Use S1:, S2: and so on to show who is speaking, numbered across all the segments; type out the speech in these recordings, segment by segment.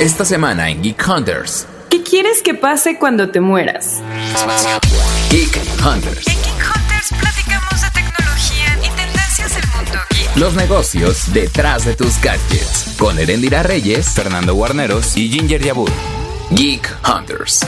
S1: Esta semana en Geek Hunters.
S2: ¿Qué quieres que pase cuando te mueras?
S1: Geek Hunters.
S3: En Geek Hunters platicamos de tecnología y tendencias del mundo geek.
S1: Los negocios detrás de tus gadgets. Con Erendira Reyes, Fernando Guarneros y Ginger Yabur. Geek Hunters.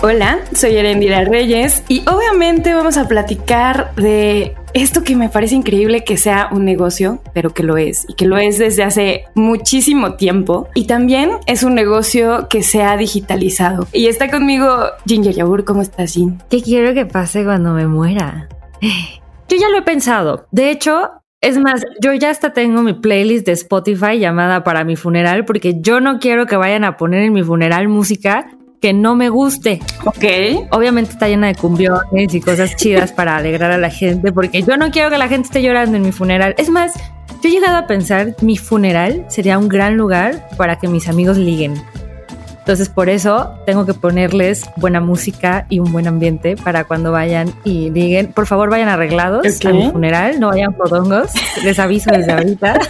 S2: Hola, soy Erendira Reyes y obviamente vamos a platicar de esto que me parece increíble que sea un negocio, pero que lo es y que lo es desde hace muchísimo tiempo. Y también es un negocio que se ha digitalizado. Y está conmigo Ginger Yabur. ¿Cómo estás, Gin?
S4: ¿Qué quiero que pase cuando me muera? Yo ya lo he pensado. De hecho, es más, yo ya hasta tengo mi playlist de Spotify llamada para mi funeral porque yo no quiero que vayan a poner en mi funeral música que no me guste.
S2: Ok.
S4: Obviamente está llena de cumbiones y cosas chidas para alegrar a la gente, porque yo no quiero que la gente esté llorando en mi funeral. Es más, yo he llegado a pensar, mi funeral sería un gran lugar para que mis amigos liguen. Entonces por eso tengo que ponerles buena música y un buen ambiente para cuando vayan y liguen. Por favor vayan arreglados
S2: Ok.
S4: a mi funeral, no vayan podongos. Les aviso desde ahorita.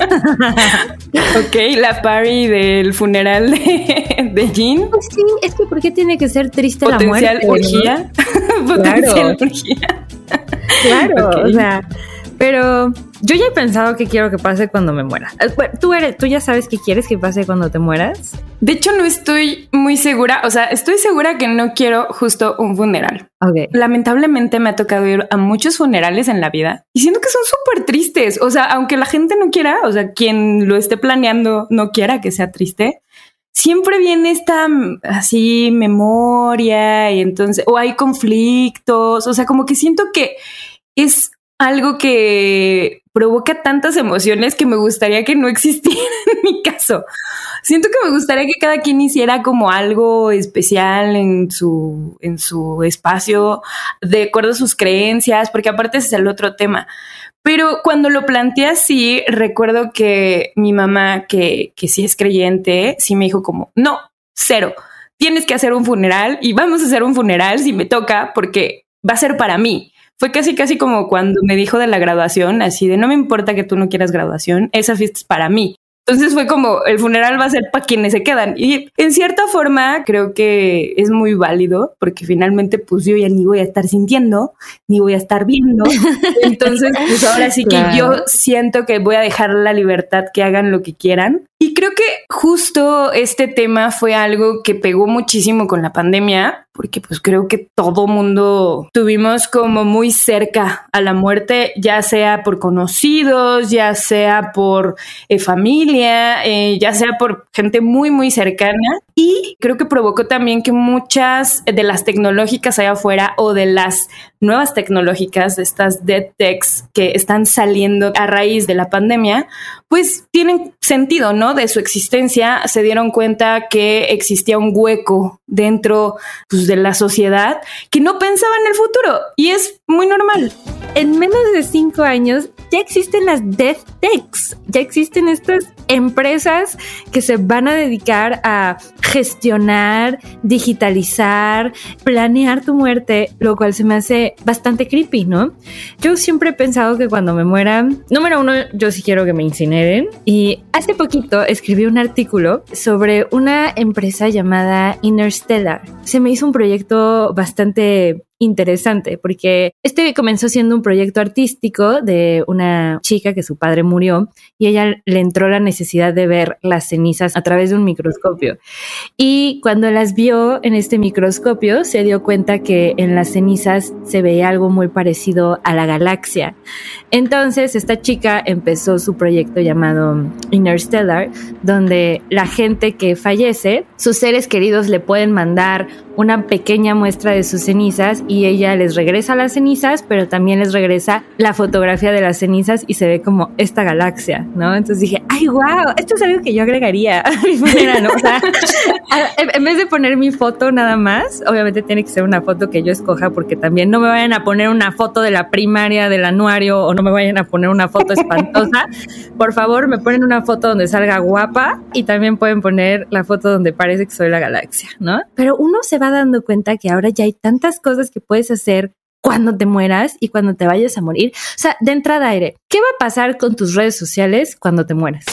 S2: Ok, la party del funeral de, de Gin.
S4: Pues sí, es que ¿por qué tiene que ser triste la
S2: Potencial
S4: muerte? no?
S2: orgía. Potencial orgía.
S4: Claro,
S2: Ok.
S4: o sea, pero yo ya he pensado qué quiero que pase cuando me muera. Eh, Tú eres, tú ya sabes qué quieres que pase cuando te mueras.
S2: De hecho, no estoy muy segura. O sea, estoy segura que no quiero justo un funeral. Lamentablemente me ha tocado ir a muchos funerales en la vida y siento que son súper tristes. O sea, aunque la gente no quiera, o sea, quien lo esté planeando no quiera que sea triste, siempre viene esta mm, así memoria y entonces, o hay conflictos. O sea, como que siento que es algo que provoca tantas emociones que me gustaría que no existiera en mi caso. Siento que me gustaría que cada quien hiciera como algo especial en su, en su espacio, de acuerdo a sus creencias, porque aparte ese es el otro tema. Pero cuando lo planteé así, recuerdo que mi mamá, que, que sí es creyente, sí me dijo como, no, cero, tienes que hacer un funeral y vamos a hacer un funeral si me toca, porque va a ser para mí. Fue casi, casi como cuando me dijo de la graduación, así de no me importa que tú no quieras graduación, esa fiesta es para mí. Entonces fue como el funeral va a ser para quienes se quedan. Y en cierta forma creo que es muy válido porque finalmente pues yo ya ni voy a estar sintiendo, ni voy a estar viendo. Entonces pues ahora sí que
S4: Claro.
S2: yo siento que voy a dejar la libertad que hagan lo que quieran. Y creo que justo este tema fue algo que pegó muchísimo con la pandemia, porque pues creo que todo mundo tuvimos como muy cerca a la muerte, ya sea por conocidos, ya sea por eh, familia, eh, ya sea por gente muy, muy cercana. Y creo que provocó también que muchas de las tecnológicas allá afuera o de las nuevas tecnológicas, de estas dead techs que están saliendo a raíz de la pandemia, pues tienen sentido, ¿no? De su existencia, se dieron cuenta que existía un hueco dentro pues, de la sociedad que no pensaba en el futuro y es muy normal.
S4: En menos de cinco años ya existen las Death Techs, ya existen estas empresas que se van a dedicar a gestionar, digitalizar, planear tu muerte, lo cual se me hace bastante creepy, ¿no? Yo siempre he pensado que cuando me muera, número uno, yo sí quiero que me incineren. Y hace poquito escribí un artículo sobre una empresa llamada Interstellar. Se me hizo un proyecto bastante interesante porque este comenzó siendo un proyecto artístico de una chica que su padre murió y ella le entró la necesidad de ver las cenizas a través de un microscopio. Y cuando las vio en este microscopio se dio cuenta que en las cenizas se veía algo muy parecido a la galaxia. Entonces esta chica empezó su proyecto llamado Interstellar, donde la gente que fallece, sus seres queridos le pueden mandar una pequeña muestra de sus cenizas y ella les regresa las cenizas, pero también les regresa la fotografía de las cenizas y se ve como esta galaxia, ¿no? Entonces dije, ay, wow, esto es algo que yo agregaría a mi funeral, ¿no? O sea, en vez de poner mi foto nada más, obviamente tiene que ser una foto que yo escoja porque también no me vayan a poner una foto de la primaria, del anuario o no me vayan a poner una foto espantosa. Por favor, me ponen una foto donde salga guapa y también pueden poner la foto donde parece que soy la galaxia, ¿no? Pero uno se va dando cuenta que ahora ya hay tantas cosas que puedes hacer cuando te mueras y cuando te vayas a morir. O sea, de entrada aire, ¿qué va a pasar con tus redes sociales cuando te mueras?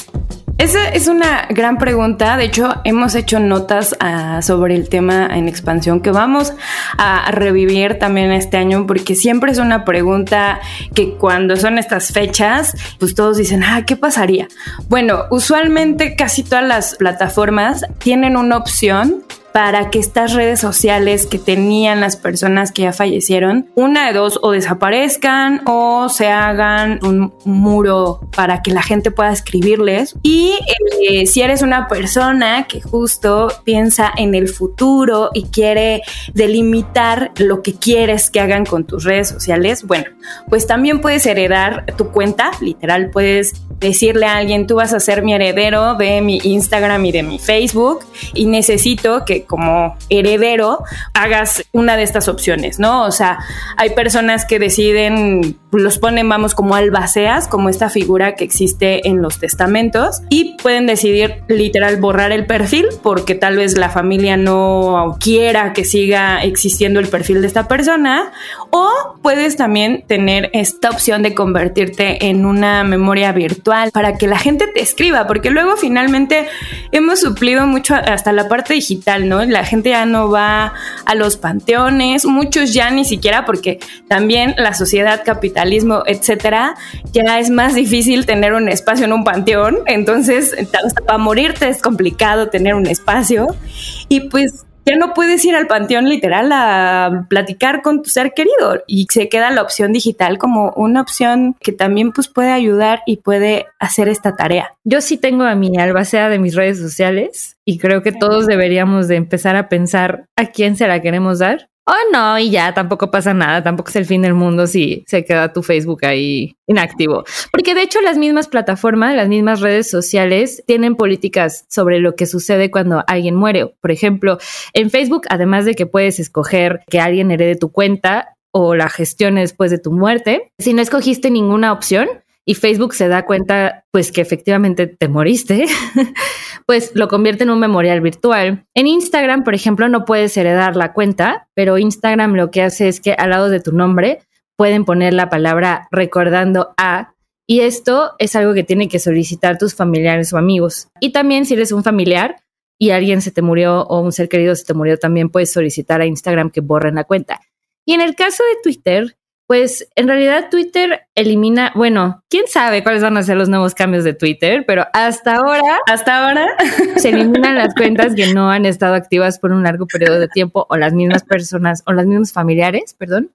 S2: Esa es una gran pregunta. De hecho, hemos hecho notas uh, sobre el tema en expansión que vamos a, revivir también este año, porque siempre es una pregunta que cuando son estas fechas, pues todos dicen, ah, ¿qué pasaría? Bueno, usualmente casi todas las plataformas tienen una opción para que estas redes sociales que tenían las personas que ya fallecieron, una de dos, o desaparezcan o se hagan un muro para que la gente pueda escribirles. Y eh, si eres una persona que justo piensa en el futuro y quiere delimitar lo que quieres que hagan con tus redes sociales, bueno, pues también puedes heredar tu cuenta, literal, puedes decirle a alguien, tú vas a ser mi heredero de mi Instagram y de mi Facebook y necesito que como heredero hagas una de estas opciones, ¿no? O sea, hay personas que deciden, los ponen, vamos, como albaceas, como esta figura que existe en los testamentos, y pueden decidir literal borrar el perfil porque tal vez la familia no quiera que siga existiendo el perfil de esta persona, o puedes también tener esta opción de convertirte en una memoria virtual para que la gente te escriba, porque luego finalmente hemos suplido mucho hasta la parte digital, ¿no? La gente ya no va a los panteones, muchos ya ni siquiera porque también la sociedad, capitalismo, etcétera, ya es más difícil tener un espacio en un panteón, entonces hasta para morirte es complicado tener un espacio. Y pues ya no puedes ir al panteón literal a platicar con tu ser querido. Y se queda la opción digital como una opción que también pues puede ayudar y puede hacer esta tarea.
S4: Yo sí tengo a mi albacea de mis redes sociales y creo que todos deberíamos de empezar a pensar a quién se la queremos dar Oh, no, y ya tampoco pasa nada, tampoco es el fin del mundo si se queda tu Facebook ahí inactivo. Porque de hecho las mismas plataformas, las mismas redes sociales tienen políticas sobre lo que sucede cuando alguien muere. Por ejemplo, en Facebook, además de que puedes escoger que alguien herede tu cuenta o la gestione después de tu muerte, si no escogiste ninguna opción, y Facebook se da cuenta pues que efectivamente te moriste, pues lo convierte en un memorial virtual. En Instagram, por ejemplo, no puedes heredar la cuenta, pero Instagram lo que hace es que al lado de tu nombre pueden poner la palabra recordando a y esto es algo que tienen que solicitar tus familiares o amigos. Y también si eres un familiar y alguien se te murió o un ser querido se te murió, también puedes solicitar a Instagram que borren la cuenta. Y en el caso de Twitter, pues en realidad Twitter elimina, bueno, quién sabe cuáles van a ser los nuevos cambios de Twitter, pero hasta ahora,
S2: hasta ahora
S4: se eliminan las cuentas que no han estado activas por un largo periodo de tiempo o las mismas personas o las mismas familiares, perdón,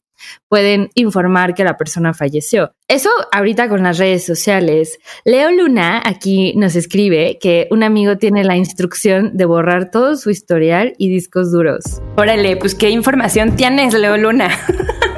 S4: pueden informar que la persona falleció. Eso ahorita con las redes sociales. Leo Luna aquí nos escribe que un amigo tiene la instrucción de borrar todo su historial y discos duros.
S2: Órale, pues qué información tienes, Leo Luna.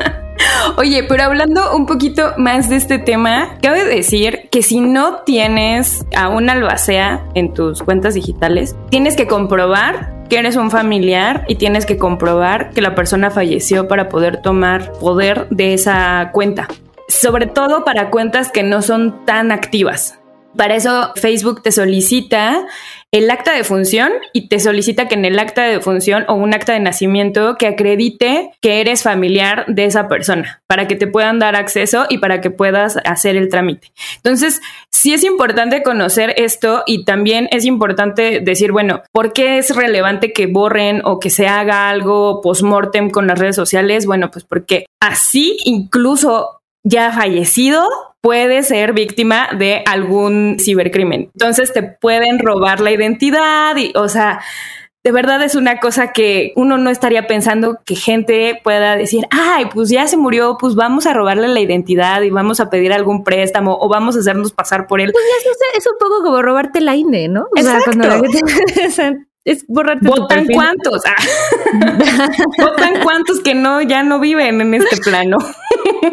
S2: Oye, pero hablando un poquito más de este tema, cabe decir que si no tienes a un albacea en tus cuentas digitales, tienes que comprobar que eres un familiar y tienes que comprobar que la persona falleció para poder tomar poder de esa cuenta. Sobre todo para cuentas que no son tan activas. Para eso Facebook te solicita el acta de función y te solicita que en el acta de función o un acta de nacimiento que acredite que eres familiar de esa persona para que te puedan dar acceso y para que puedas hacer el trámite. Entonces, sí es importante conocer esto y también es importante decir, bueno, ¿por qué es relevante que borren o que se haga algo post-mortem con las redes sociales? Bueno, pues porque así incluso ya fallecido puede ser víctima de algún cibercrimen. Entonces te pueden robar la identidad y, o sea, de verdad es una cosa que uno no estaría pensando que gente pueda decir, ay, pues ya se murió, pues vamos a robarle la identidad y vamos a pedir algún préstamo o vamos a hacernos pasar por él.
S4: Pues ya es, un poco como robarte la INE, ¿no?
S2: O Sea, cuando la gente,
S4: es borrarte
S2: ¿Votan cuántos? Ah. ¿Votan cuántos que no, ya no viven en este plano?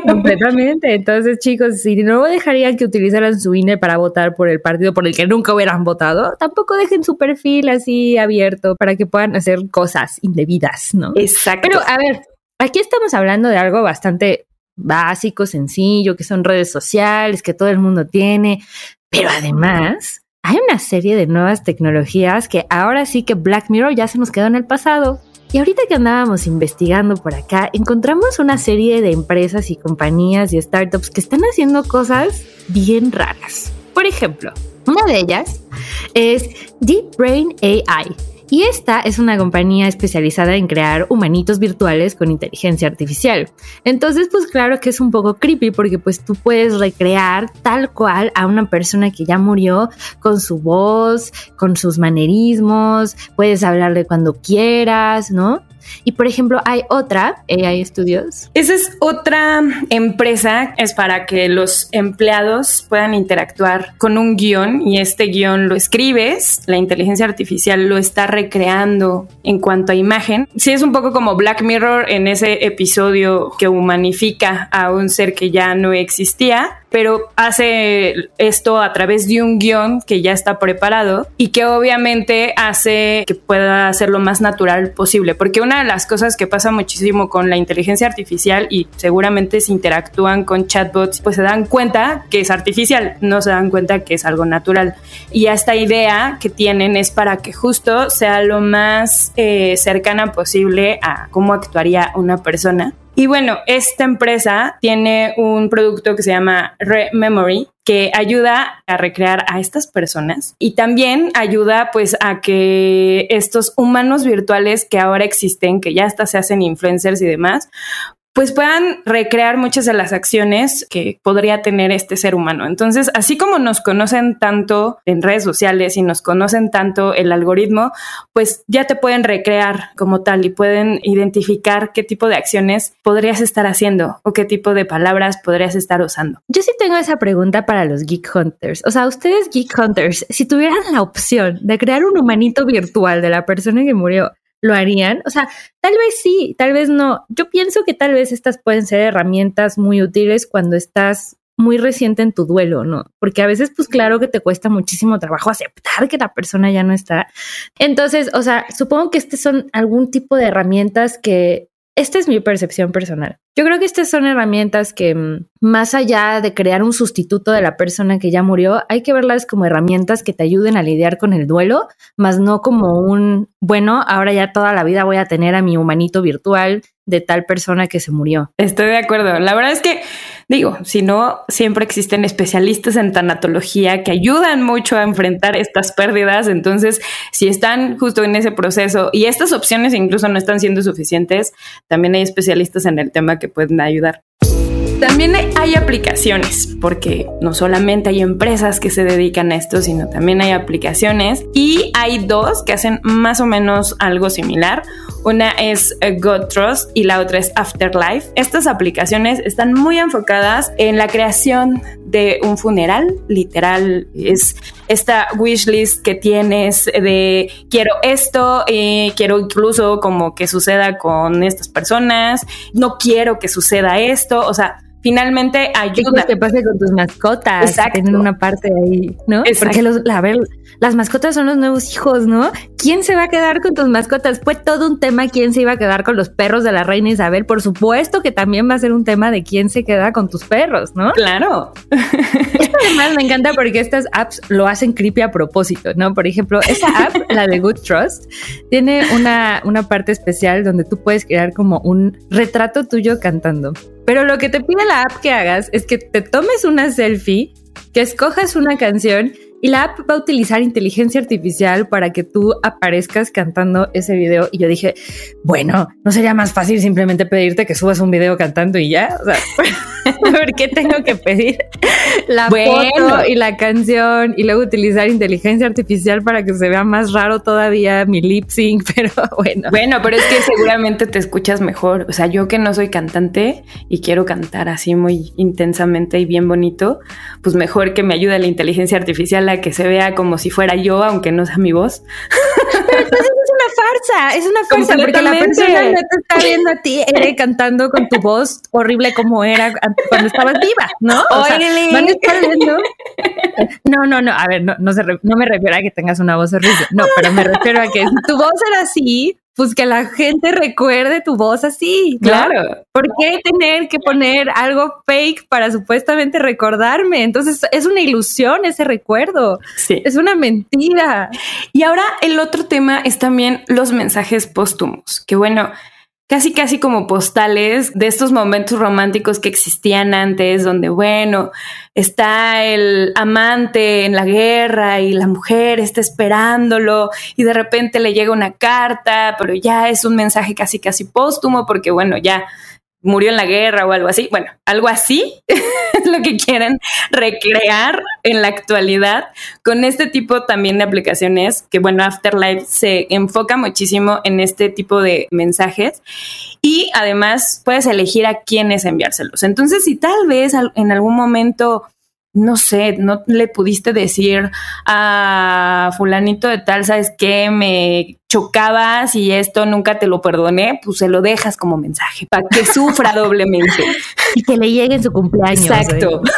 S4: Completamente. Entonces, chicos, si no dejarían que utilizaran su INE para votar por el partido por el que nunca hubieran votado, tampoco dejen su perfil así abierto para que puedan hacer cosas indebidas, ¿no?
S2: Exacto.
S4: Pero, a ver, aquí estamos hablando de algo bastante básico, sencillo, que son redes sociales, que todo el mundo tiene, pero además hay una serie de nuevas tecnologías que ahora sí que Black Mirror ya se nos quedó en el pasado. Y ahorita que andábamos investigando por acá, encontramos una serie de empresas y compañías y startups que están haciendo cosas bien raras. Por ejemplo, Una de ellas es Deep Brain AI. Y esta es una compañía especializada en crear humanitos virtuales con inteligencia artificial. Entonces, pues claro que es un poco creepy porque pues tú puedes recrear tal cual a una persona que ya murió con su voz, con sus manerismos, puedes hablarle cuando quieras, ¿no? Y por ejemplo, hay otra, AI Studios.
S2: Esa es otra empresa, es para que los empleados puedan interactuar con un guion y este guion lo escribes, la inteligencia artificial lo está recreando en cuanto a imagen. Sí es un poco como Black Mirror en ese episodio que humanifica a un ser que ya no existía pero hace esto a través de un guion que ya está preparado y que obviamente hace que pueda hacer lo más natural posible. Porque una de las cosas que pasa muchísimo con la inteligencia artificial y seguramente si interactúan con chatbots, pues se dan cuenta que es artificial, no se dan cuenta que es algo natural. Y esta idea que tienen es para que justo sea lo más eh, cercana posible a cómo actuaría una persona y bueno, esta empresa tiene un producto que se llama Rememory que ayuda a recrear a estas personas y también ayuda pues a que estos humanos virtuales que ahora existen, que ya hasta se hacen influencers y demás, pues puedan recrear muchas de las acciones que podría tener este ser humano. Entonces, así como nos conocen tanto en redes sociales y nos conocen tanto el algoritmo, pues ya te pueden recrear como tal y pueden identificar qué tipo de acciones podrías estar haciendo o qué tipo de palabras podrías estar usando.
S4: Yo sí tengo esa pregunta para los Geek Hunters. O sea, ustedes Geek Hunters, si tuvieran la opción de crear un humanito virtual de la persona que murió, lo harían. O sea, tal vez sí, tal vez no. Yo pienso que tal vez estas pueden ser herramientas muy útiles cuando estás muy reciente en tu duelo, ¿no? Porque a veces, pues claro que te cuesta muchísimo trabajo aceptar que la persona ya no está. Entonces, o sea, supongo que estas son algún tipo de herramientas que esta es mi percepción personal. Yo creo que estas son herramientas que mm, más allá de crear un sustituto de la persona que ya murió, hay que verlas como herramientas que te ayuden a lidiar con el duelo, más no como un, bueno, ahora ya toda la vida voy a tener a mi humanito virtual de tal persona que se murió.
S2: Estoy de acuerdo. La verdad es que, digo, si no, siempre existen especialistas en tanatología que ayudan mucho a enfrentar estas pérdidas. Entonces, si están justo en ese proceso y estas opciones incluso no están siendo suficientes, también hay especialistas en el tema que pueden ayudar. También hay aplicaciones, porque no solamente hay empresas que se dedican a esto, sino también hay aplicaciones y hay dos que hacen más o menos algo similar. Una es eh, God Trust y la otra es Afterlife. Estas aplicaciones están muy enfocadas en la creación de un funeral, literal, es esta wishlist que tienes de quiero esto, eh, quiero incluso como que suceda con estas personas, no quiero que suceda esto, o sea, finalmente ayuda.
S4: que pase con tus mascotas. Exacto. Tienen una parte ahí, ¿no? Porque los, a ver, las mascotas son los nuevos hijos, ¿no? ¿Quién se va a quedar con tus mascotas? Fue todo un tema quién se iba a quedar con los perros de la reina Isabel. Por supuesto que también va a ser un tema de quién se queda con tus perros, ¿no?
S2: Claro.
S4: Esto además me encanta porque estas apps lo hacen creepy a propósito, ¿no? Por ejemplo, esa app, la de Good Trust, tiene una, una parte especial donde tú puedes crear como un retrato tuyo cantando. Pero lo que te pide la app que hagas es que te tomes una selfie, que escojas una canción y la app va a utilizar inteligencia artificial para que tú aparezcas cantando ese video. Y yo dije, bueno, ¿no sería más fácil simplemente pedirte que subas un video cantando y ya? O sea, ¿por qué tengo que pedir la foto y la canción y luego utilizar inteligencia artificial para que se vea más raro todavía mi lip sync? Pero bueno.
S2: Bueno, pero es que seguramente te escuchas mejor. O sea, yo que no soy cantante y quiero cantar así muy intensamente y bien bonito, pues mejor que me ayude la inteligencia artificial que se vea como si fuera yo, aunque no sea mi voz.
S4: Pero entonces es una farsa, es una farsa, porque la persona no te está viendo a ti Ere, cantando con tu voz horrible como era cuando estabas viva, ¿no? O sea, estar viendo. No, no, no, a ver, no, no, se no me refiero a que tengas una voz horrible, no, pero me refiero a que si tu voz era así, pues que la gente recuerde tu voz así.
S2: Claro.
S4: ¿Por qué tener que poner algo fake para supuestamente recordarme? Entonces es una ilusión ese recuerdo.
S2: Sí.
S4: Es una mentira.
S2: Y ahora el otro tema es también los mensajes póstumos, que bueno, casi casi como postales de estos momentos románticos que existían antes, donde bueno, está el amante en la guerra y la mujer está esperándolo y de repente le llega una carta, pero ya es un mensaje casi casi póstumo porque bueno, ya murió en la guerra o algo así. Bueno, algo así es lo que quieren recrear en la actualidad con este tipo también de aplicaciones que, bueno, Afterlife se enfoca muchísimo en este tipo de mensajes y además puedes elegir a quiénes enviárselos. Entonces, si tal vez en algún momento no sé, no le pudiste decir a fulanito de tal, ¿sabes qué? Me chocabas y esto nunca te lo perdoné, pues se lo dejas como mensaje para que sufra doblemente.
S4: Y que le llegue en su cumpleaños.
S2: Exacto.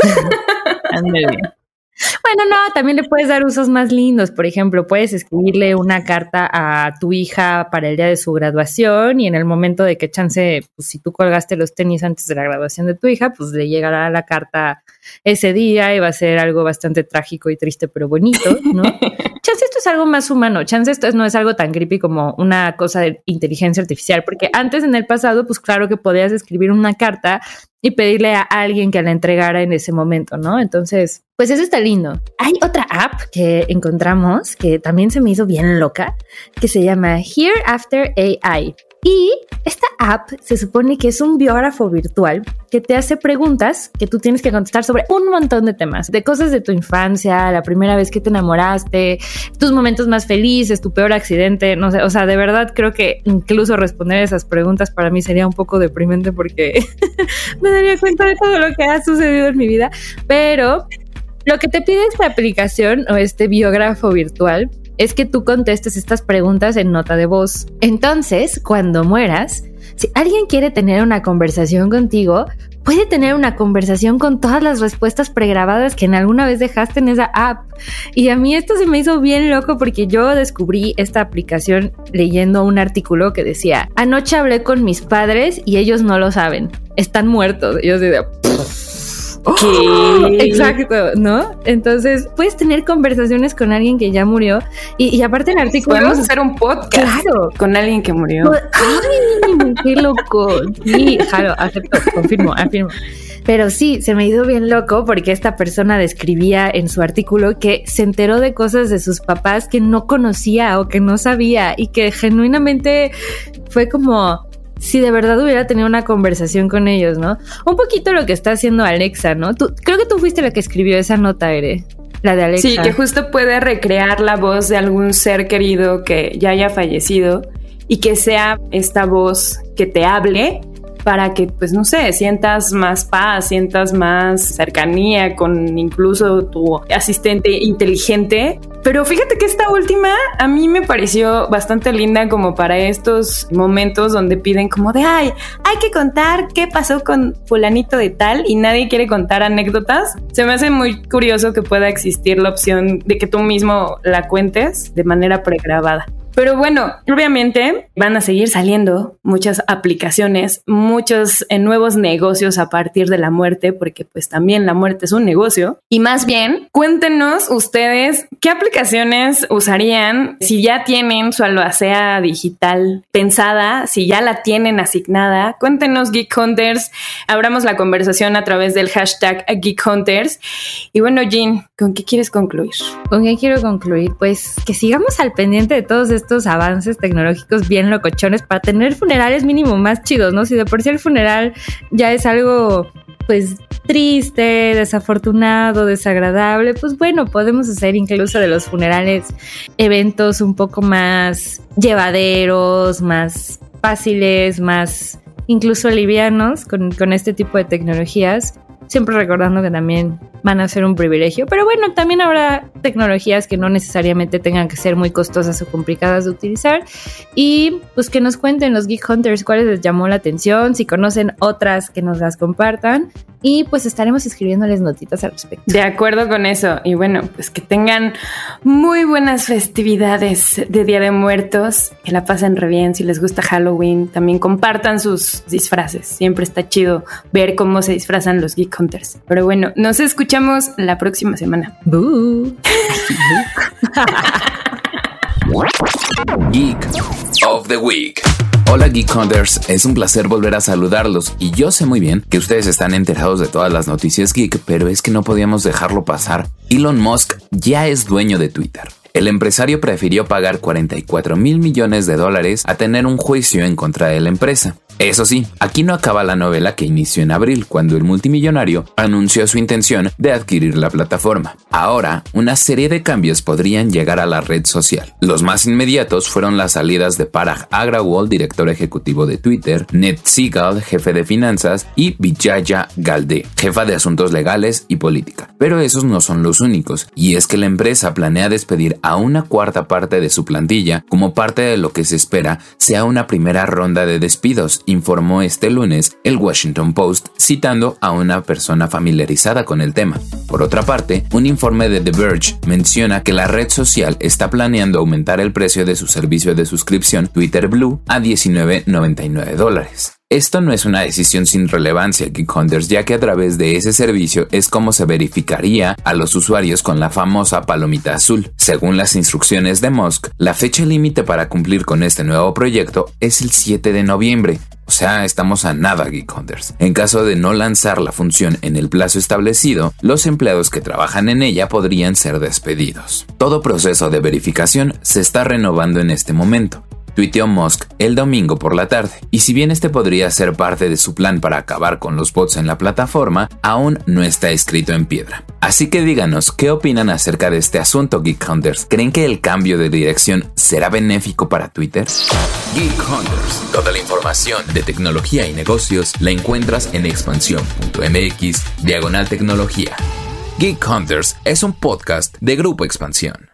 S4: Bueno, no, también le puedes dar usos más lindos. Por ejemplo, puedes escribirle una carta a tu hija para el día de su graduación y en el momento de que chance, pues si tú colgaste los tenis antes de la graduación de tu hija, pues le llegará la carta ese día y va a ser algo bastante trágico y triste, pero bonito, ¿no? chance esto es algo más humano, chance esto no es algo tan creepy como una cosa de inteligencia artificial, porque antes en el pasado, pues claro que podías escribir una carta y pedirle a alguien que la entregara en ese momento, ¿no? Entonces, pues eso está lindo. Hay otra app que encontramos que también se me hizo bien loca, que se llama Here After AI. Y esta app se supone que es un biógrafo virtual que te hace preguntas que tú tienes que contestar sobre un montón de temas, de cosas de tu infancia, la primera vez que te enamoraste, tus momentos más felices, tu peor accidente, no sé, o sea, de verdad creo que incluso responder esas preguntas para mí sería un poco deprimente porque me daría cuenta de todo lo que ha sucedido en mi vida, pero lo que te pide esta aplicación o este biógrafo virtual es que tú contestes estas preguntas en nota de voz. Entonces, cuando mueras, si alguien quiere tener una conversación contigo, puede tener una conversación con todas las respuestas pregrabadas que en alguna vez dejaste en esa app. Y a mí esto se me hizo bien loco porque yo descubrí esta aplicación leyendo un artículo que decía, anoche hablé con mis padres y ellos no lo saben, están muertos. Yo decía, Exacto, ¿no? Entonces puedes tener conversaciones con alguien que ya murió y, aparte el artículo.
S2: Podemos hacer un podcast claro. con alguien que murió.
S4: ¡Ay! ¡Qué loco! Sí, claro, acepto, confirmo, afirmo. Pero sí, se me ha ido bien loco porque esta persona describía en su artículo que se enteró de cosas de sus papás que no conocía o que no sabía y que genuinamente fue como, si de verdad hubiera tenido una conversación con ellos, ¿no? Un poquito lo que está haciendo Alexa, ¿no? Creo que tú fuiste la que escribió esa nota, Ere. La de Alexa.
S2: Sí, que justo puede recrear la voz de algún ser querido que ya haya fallecido y que sea esta voz que te hable para que, pues no sé, sientas más paz, sientas más cercanía con incluso tu asistente inteligente. Pero fíjate que esta última a mí me pareció bastante linda como para estos momentos donde piden como de, ay, hay que contar qué pasó con fulanito de tal y nadie quiere contar anécdotas. Se me hace muy curioso que pueda existir la opción de que tú mismo la cuentes de manera pregrabada. Pero bueno, obviamente van a seguir saliendo muchas aplicaciones, muchos eh, nuevos negocios a partir de la muerte, porque pues también la muerte es un negocio. Y más bien, cuéntenos ustedes qué aplicaciones usarían si ya tienen su albacea digital pensada, si ya la tienen asignada. Cuéntenos Geek Hunters, abramos la conversación a través del hashtag Geek Hunters. Y bueno, Jean, ¿con qué quieres concluir?
S4: ¿Con qué quiero concluir? Pues que sigamos al pendiente de todos estos avances tecnológicos bien locochones para tener funerales mínimo más chidos, ¿no? Si de por sí el funeral ya es algo pues triste, desafortunado, desagradable, pues bueno, podemos hacer incluso de los funerales eventos un poco más llevaderos, más fáciles, más incluso livianos con, con este tipo de tecnologías siempre recordando que también van a ser un privilegio, pero bueno, también habrá tecnologías que no necesariamente tengan que ser muy costosas o complicadas de utilizar. Y pues que nos cuenten los Geek Hunters cuáles les llamó la atención, si conocen otras que nos las compartan y pues estaremos escribiéndoles notitas al respecto.
S2: De acuerdo con eso. Y bueno, pues que tengan muy buenas festividades de Día de Muertos, que la pasen re bien, si les gusta Halloween, también compartan sus disfraces, siempre está chido ver cómo se disfrazan los Geek pero bueno, nos escuchamos la próxima semana.
S1: Geek of the Week. Hola Geek Hunters, es un placer volver a saludarlos y yo sé muy bien que ustedes están enterados de todas las noticias geek, pero es que no podíamos dejarlo pasar. Elon Musk ya es dueño de Twitter. El empresario prefirió pagar 44 mil millones de dólares a tener un juicio en contra de la empresa. Eso sí, aquí no acaba la novela que inició en abril, cuando el multimillonario anunció su intención de adquirir la plataforma. Ahora, una serie de cambios podrían llegar a la red social. Los más inmediatos fueron las salidas de Parag Agrawal, director ejecutivo de Twitter, Ned Seagal, jefe de finanzas, y Vijaya Galde, jefa de asuntos legales y política. Pero esos no son los únicos, y es que la empresa planea despedir a una cuarta parte de su plantilla como parte de lo que se espera sea una primera ronda de despidos informó este lunes el Washington Post citando a una persona familiarizada con el tema. Por otra parte, un informe de The Verge menciona que la red social está planeando aumentar el precio de su servicio de suscripción Twitter Blue a 19.99 dólares. Esto no es una decisión sin relevancia, Geek ya que a través de ese servicio es como se verificaría a los usuarios con la famosa palomita azul. Según las instrucciones de Musk, la fecha límite para cumplir con este nuevo proyecto es el 7 de noviembre, o sea, estamos a nada, Geek Hunters. En caso de no lanzar la función en el plazo establecido, los empleados que trabajan en ella podrían ser despedidos. Todo proceso de verificación se está renovando en este momento tuiteó Musk el domingo por la tarde. Y si bien este podría ser parte de su plan para acabar con los bots en la plataforma, aún no está escrito en piedra. Así que díganos qué opinan acerca de este asunto, Geek Hunters. ¿Creen que el cambio de dirección será benéfico para Twitter? Geek Hunters. Toda la información de tecnología y negocios la encuentras en expansión.mx diagonal tecnología. Geek Hunters es un podcast de Grupo Expansión.